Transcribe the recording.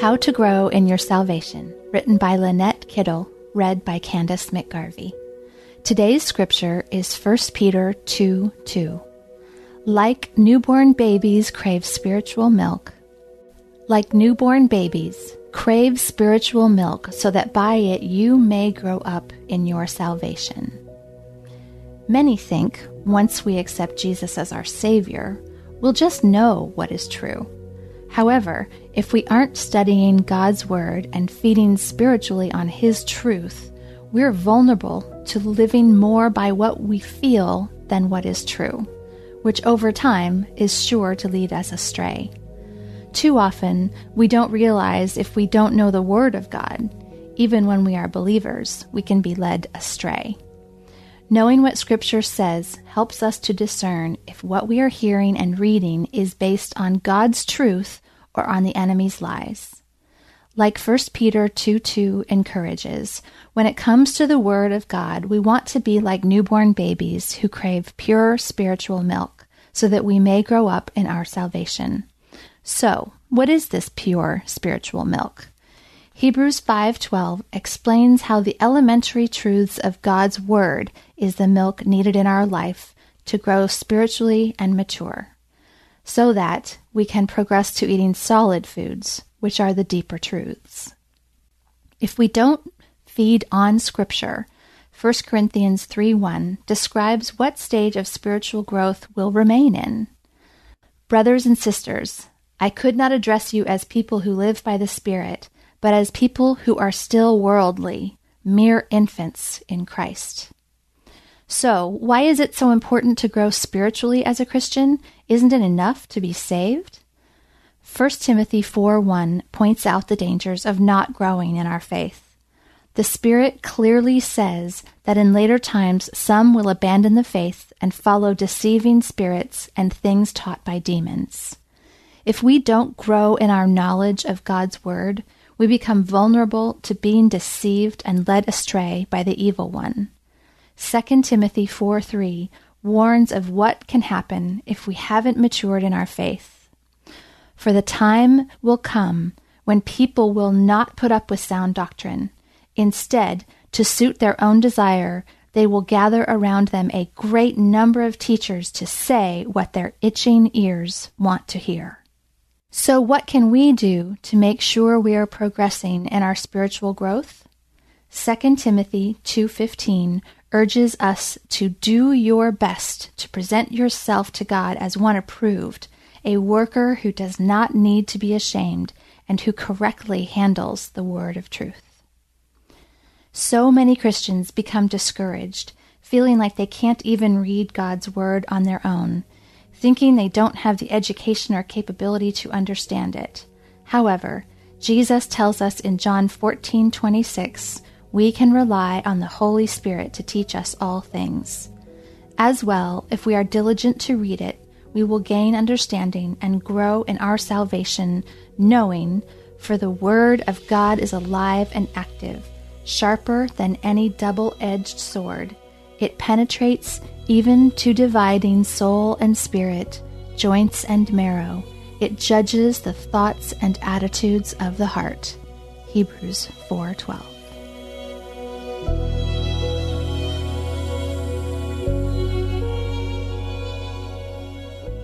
How to Grow in Your Salvation, written by Lynette Kittle, read by Candace McGarvey. Today's scripture is 1 Peter 2 2. Like newborn babies crave spiritual milk, like newborn babies, crave spiritual milk so that by it you may grow up in your salvation. Many think once we accept Jesus as our Savior, we'll just know what is true. However, if we aren't studying God's Word and feeding spiritually on His truth, we're vulnerable to living more by what we feel than what is true, which over time is sure to lead us astray. Too often, we don't realize if we don't know the Word of God, even when we are believers, we can be led astray. Knowing what Scripture says helps us to discern if what we are hearing and reading is based on God's truth or on the enemy's lies. Like 1 Peter 2 2 encourages, when it comes to the Word of God, we want to be like newborn babies who crave pure spiritual milk, so that we may grow up in our salvation. So, what is this pure spiritual milk? Hebrews 5:12 explains how the elementary truths of God's word is the milk needed in our life to grow spiritually and mature, so that we can progress to eating solid foods, which are the deeper truths. If we don't feed on scripture, 1 Corinthians 3 1 describes what stage of spiritual growth we'll remain in. Brothers and sisters, I could not address you as people who live by the Spirit, but as people who are still worldly, mere infants in Christ. So, why is it so important to grow spiritually as a Christian? Isn't it enough to be saved? 1 Timothy 4 1 points out the dangers of not growing in our faith. The Spirit clearly says that in later times some will abandon the faith and follow deceiving spirits and things taught by demons. If we don't grow in our knowledge of God's Word, we become vulnerable to being deceived and led astray by the evil one. 2 Timothy 4 3 warns of what can happen if we haven't matured in our faith. For the time will come when people will not put up with sound doctrine. Instead, to suit their own desire, they will gather around them a great number of teachers to say what their itching ears want to hear. So, what can we do to make sure we are progressing in our spiritual growth? 2 Timothy 2:15 urges us to do your best to present yourself to God as one approved, a worker who does not need to be ashamed and who correctly handles the word of truth. So many Christians become discouraged, feeling like they can't even read God's word on their own thinking they don't have the education or capability to understand it. However, Jesus tells us in John 14:26, we can rely on the Holy Spirit to teach us all things. As well, if we are diligent to read it, we will gain understanding and grow in our salvation, knowing, for the Word of God is alive and active, sharper than any double edged sword. It penetrates even to dividing soul and spirit, joints and marrow. It judges the thoughts and attitudes of the heart. Hebrews 4:12.